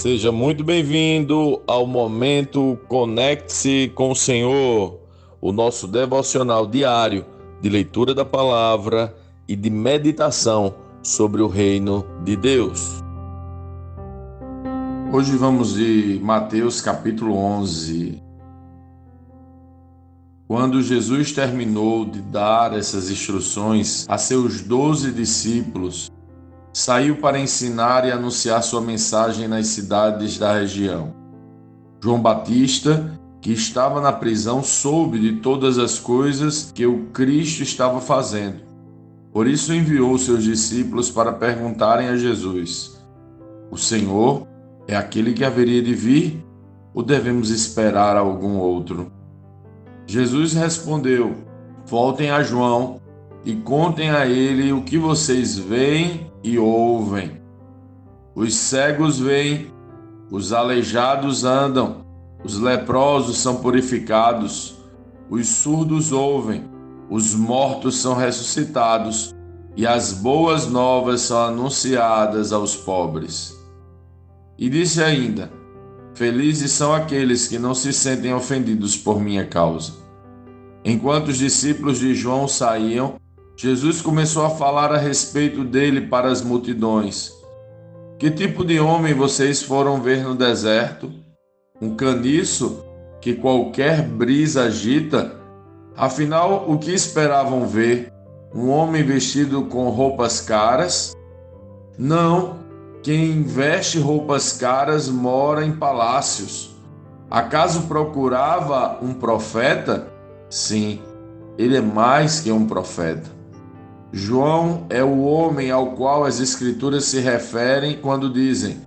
Seja muito bem-vindo ao momento Conecte-se com o Senhor, o nosso devocional diário de leitura da palavra e de meditação sobre o reino de Deus. Hoje vamos de Mateus capítulo 11. Quando Jesus terminou de dar essas instruções a seus doze discípulos, saiu para ensinar e anunciar sua mensagem nas cidades da região. João Batista, que estava na prisão, soube de todas as coisas que o Cristo estava fazendo. Por isso enviou seus discípulos para perguntarem a Jesus: O Senhor é aquele que haveria de vir ou devemos esperar algum outro? Jesus respondeu: Voltem a João e contem a ele o que vocês veem e ouvem. Os cegos veem, os aleijados andam, os leprosos são purificados, os surdos ouvem, os mortos são ressuscitados e as boas novas são anunciadas aos pobres. E disse ainda: Felizes são aqueles que não se sentem ofendidos por minha causa. Enquanto os discípulos de João saíam, Jesus começou a falar a respeito dele para as multidões. Que tipo de homem vocês foram ver no deserto? Um caniço que qualquer brisa agita? Afinal, o que esperavam ver? Um homem vestido com roupas caras? Não, quem veste roupas caras mora em palácios. Acaso procurava um profeta? Sim, ele é mais que um profeta. João é o homem ao qual as Escrituras se referem quando dizem: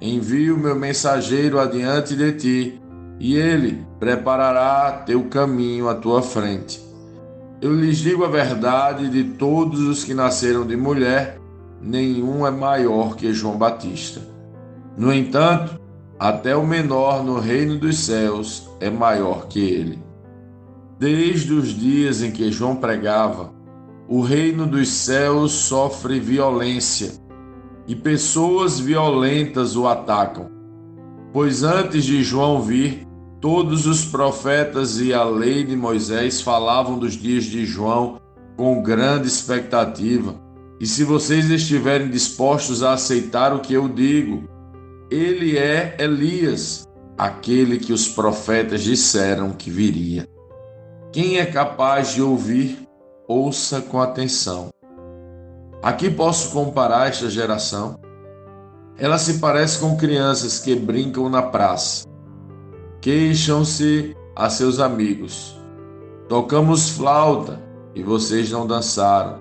Envio meu mensageiro adiante de ti, e ele preparará teu caminho à tua frente. Eu lhes digo a verdade: de todos os que nasceram de mulher, nenhum é maior que João Batista. No entanto, até o menor no reino dos céus é maior que ele. Desde os dias em que João pregava, o reino dos céus sofre violência e pessoas violentas o atacam. Pois antes de João vir, todos os profetas e a lei de Moisés falavam dos dias de João com grande expectativa. E se vocês estiverem dispostos a aceitar o que eu digo, ele é Elias, aquele que os profetas disseram que viria. Quem é capaz de ouvir ouça com atenção. Aqui posso comparar esta geração. Ela se parece com crianças que brincam na praça. Queixam-se a seus amigos. Tocamos flauta e vocês não dançaram.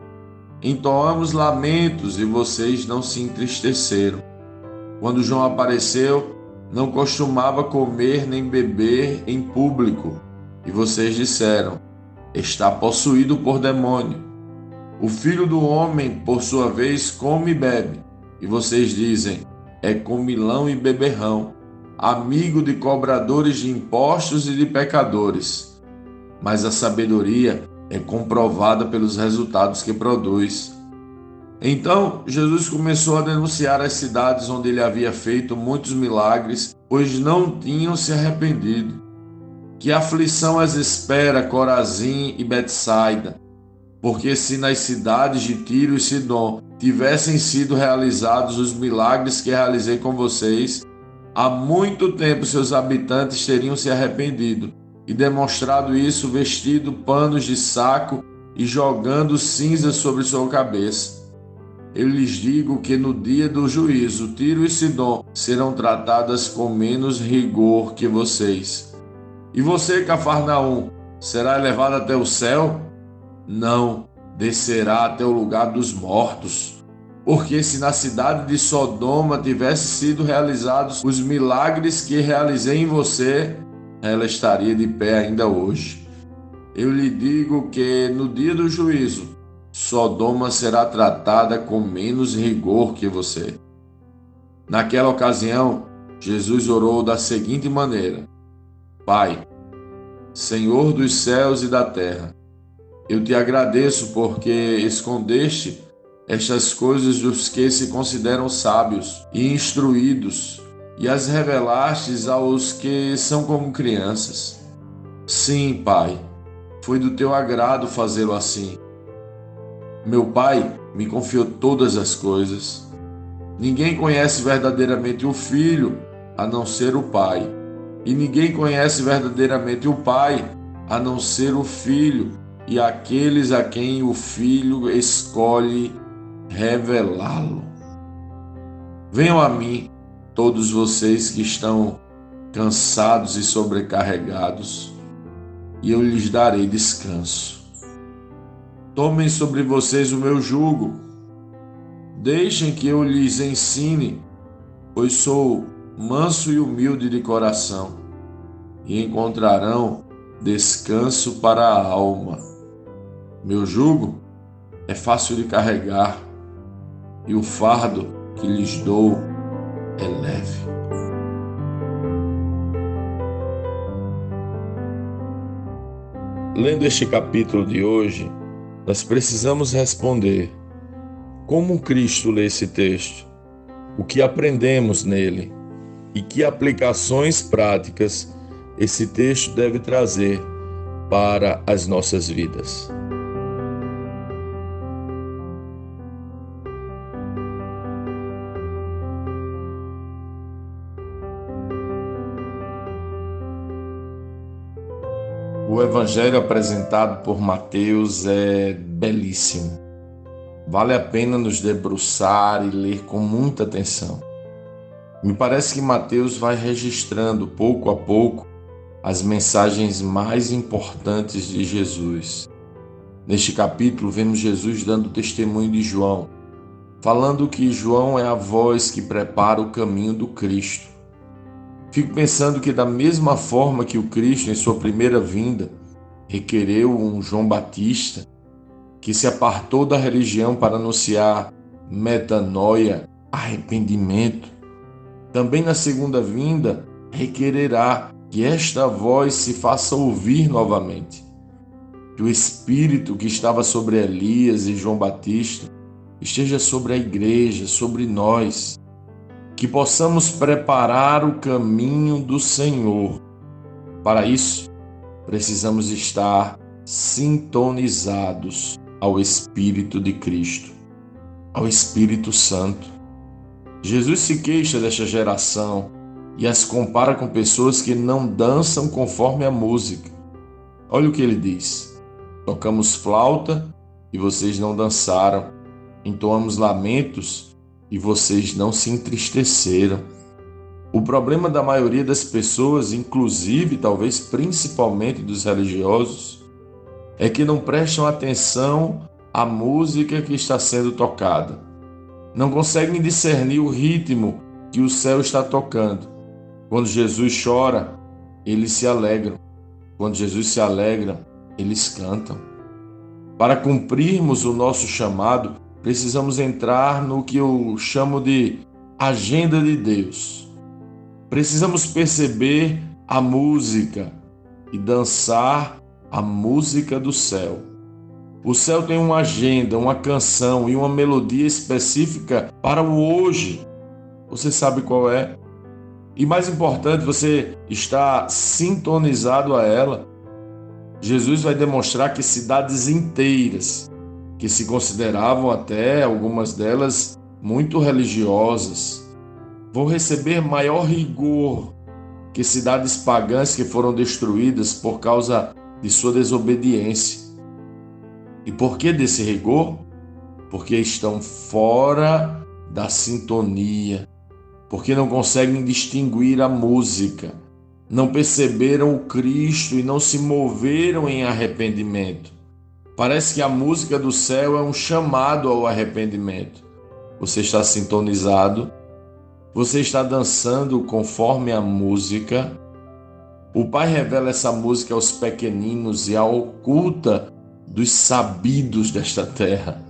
Entoamos lamentos e vocês não se entristeceram. Quando João apareceu, não costumava comer nem beber em público, e vocês disseram: está possuído por demônio. O filho do homem, por sua vez, come e bebe, e vocês dizem: é comilão e beberrão, amigo de cobradores de impostos e de pecadores. Mas a sabedoria é comprovada pelos resultados que produz. Então Jesus começou a denunciar as cidades onde ele havia feito muitos milagres, pois não tinham se arrependido. Que aflição as espera Corazim e Betsaida, porque se nas cidades de Tiro e Sidom tivessem sido realizados os milagres que realizei com vocês, há muito tempo seus habitantes teriam se arrependido e demonstrado isso vestido panos de saco e jogando cinzas sobre sua cabeça. Eu lhes digo que no dia do juízo, Tiro e Sidom serão tratadas com menos rigor que vocês. E você, Cafarnaum, será elevado até o céu? Não, descerá até o lugar dos mortos. Porque se na cidade de Sodoma tivessem sido realizados os milagres que realizei em você, ela estaria de pé ainda hoje. Eu lhe digo que no dia do juízo, Sodoma será tratada com menos rigor que você. Naquela ocasião, Jesus orou da seguinte maneira: Pai, Senhor dos céus e da terra, eu te agradeço porque escondeste estas coisas dos que se consideram sábios e instruídos e as revelastes aos que são como crianças. Sim, Pai, foi do teu agrado fazê-lo assim. Meu Pai me confiou todas as coisas. Ninguém conhece verdadeiramente o Filho a não ser o Pai, e ninguém conhece verdadeiramente o Pai a não ser o Filho e aqueles a quem o Filho escolhe revelá-lo. Venham a mim, todos vocês que estão cansados e sobrecarregados, e eu lhes darei descanso. Tomem sobre vocês o meu jugo, deixem que eu lhes ensine, pois sou manso e humilde de coração, e encontrarão descanso para a alma. Meu jugo é fácil de carregar, e o fardo que lhes dou é leve. Lendo este capítulo de hoje, nós precisamos responder: como Cristo lê esse texto? O que aprendemos nele? E que aplicações práticas esse texto deve trazer para as nossas vidas? O evangelho apresentado por Mateus é belíssimo. Vale a pena nos debruçar e ler com muita atenção. Me parece que Mateus vai registrando pouco a pouco as mensagens mais importantes de Jesus. Neste capítulo, vemos Jesus dando testemunho de João, falando que João é a voz que prepara o caminho do Cristo. Fico pensando que, da mesma forma que o Cristo, em sua primeira vinda, requereu um João Batista, que se apartou da religião para anunciar metanoia, arrependimento, também na segunda vinda requererá que esta voz se faça ouvir novamente. Que o Espírito que estava sobre Elias e João Batista esteja sobre a igreja, sobre nós, que possamos preparar o caminho do Senhor. Para isso, precisamos estar sintonizados ao Espírito de Cristo, ao Espírito Santo. Jesus se queixa desta geração e as compara com pessoas que não dançam conforme a música. Olha o que ele diz: Tocamos flauta e vocês não dançaram, entoamos lamentos e vocês não se entristeceram. O problema da maioria das pessoas, inclusive talvez principalmente dos religiosos, é que não prestam atenção à música que está sendo tocada. Não conseguem discernir o ritmo que o céu está tocando. Quando Jesus chora, eles se alegram. Quando Jesus se alegra, eles cantam. Para cumprirmos o nosso chamado, precisamos entrar no que eu chamo de agenda de Deus. Precisamos perceber a música e dançar a música do céu. O céu tem uma agenda, uma canção e uma melodia específica para o hoje. Você sabe qual é? E mais importante, você está sintonizado a ela. Jesus vai demonstrar que cidades inteiras que se consideravam até algumas delas muito religiosas, vão receber maior rigor que cidades pagãs que foram destruídas por causa de sua desobediência. E por que desse rigor? Porque estão fora da sintonia, porque não conseguem distinguir a música, não perceberam o Cristo e não se moveram em arrependimento. Parece que a música do céu é um chamado ao arrependimento. Você está sintonizado, você está dançando conforme a música. O Pai revela essa música aos pequeninos e a oculta dos sabidos desta terra.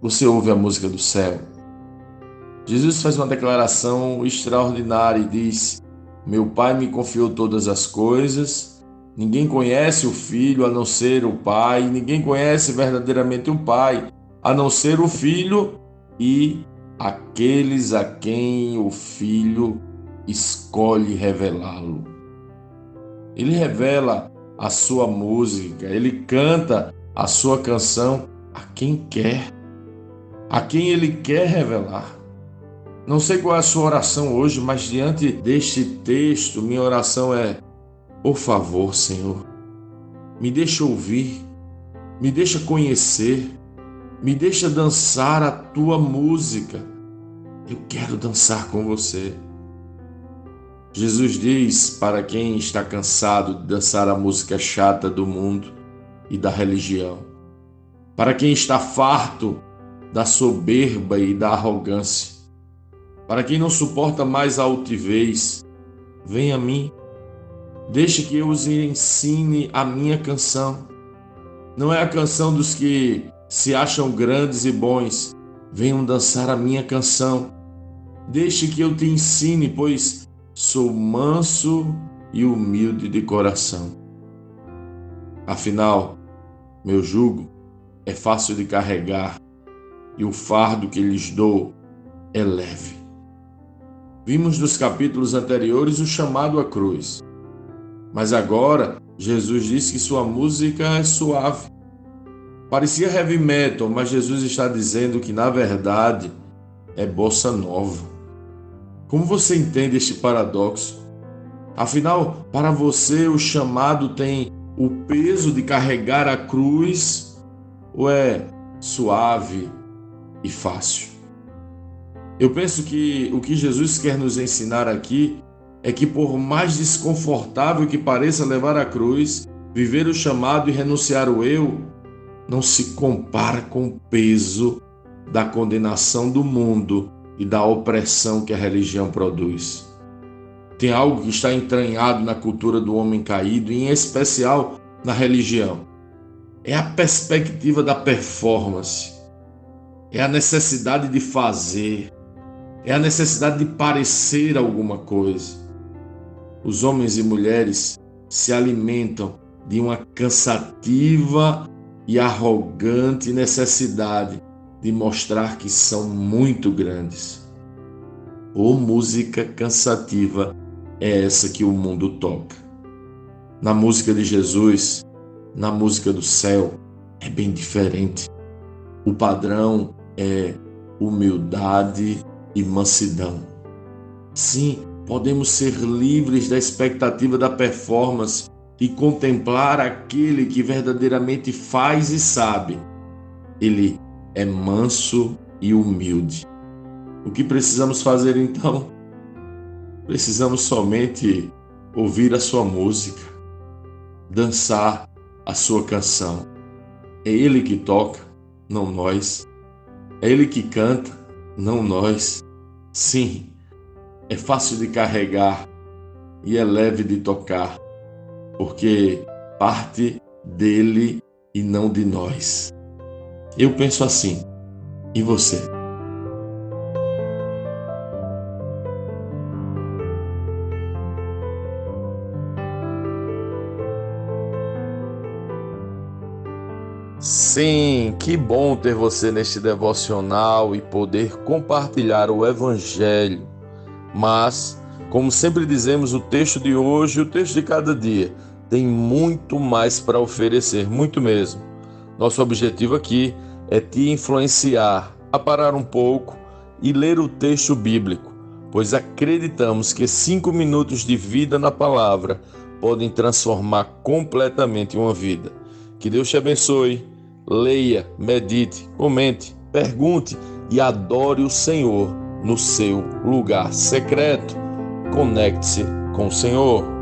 Você ouve a música do céu. Jesus faz uma declaração extraordinária e diz: Meu Pai me confiou todas as coisas Ninguém conhece o Filho a não ser o Pai, ninguém conhece verdadeiramente o Pai a não ser o Filho e aqueles a quem o Filho escolhe revelá-lo. Ele revela a sua música, ele canta a sua canção a quem quer, a quem ele quer revelar. Não sei qual é a sua oração hoje, mas diante deste texto, minha oração é: por favor, Senhor, me deixa ouvir, me deixa conhecer, me deixa dançar a tua música. Eu quero dançar com você. Jesus diz para quem está cansado de dançar a música chata do mundo e da religião, para quem está farto da soberba e da arrogância, para quem não suporta mais a altivez, vem a mim. Deixe que eu os ensine a minha canção. Não é a canção dos que se acham grandes e bons. Venham dançar a minha canção. Deixe que eu te ensine, pois sou manso e humilde de coração. Afinal, meu jugo é fácil de carregar e o fardo que lhes dou é leve. Vimos nos capítulos anteriores o chamado à cruz, mas agora Jesus diz que sua música é suave. Parecia heavy metal, mas Jesus está dizendo que na verdade é bossa nova. Como você entende este paradoxo? Afinal, para você o chamado tem o peso de carregar a cruz ou é suave e fácil? Eu penso que o que Jesus quer nos ensinar aqui é que, por mais desconfortável que pareça levar a cruz, viver o chamado e renunciar o eu não se compara com o peso da condenação do mundo e da opressão que a religião produz. Tem algo que está entranhado na cultura do homem caído, e em especial na religião. É a perspectiva da performance, é a necessidade de fazer, é a necessidade de parecer alguma coisa. Os homens e mulheres se alimentam de uma cansativa e arrogante necessidade de mostrar que são muito grandes. Ou música cansativa é essa que o mundo toca. Na música de Jesus, na música do céu, é bem diferente. O padrão é humildade e mansidão. Sim, podemos ser livres da expectativa da performance e contemplar aquele que verdadeiramente faz e sabe. Ele é manso e humilde. O que precisamos fazer então? Precisamos somente ouvir a sua música, dançar a sua canção. É Ele que toca, não nós. É Ele que canta, não nós. Sim, é fácil de carregar e é leve de tocar, porque parte dele e não de nós. Eu penso assim. E você? Sim, que bom ter você neste devocional e poder compartilhar o Evangelho. Mas, como sempre dizemos, o texto de hoje, o texto de cada dia, tem muito mais para oferecer, muito mesmo. Nosso objetivo aqui é te influenciar a parar um pouco e ler o texto bíblico, pois acreditamos que cinco minutos de vida na palavra podem transformar completamente uma vida. Que Deus te abençoe. Leia, medite, comente, pergunte e adore o Senhor no seu lugar secreto. Conecte-se com o Senhor.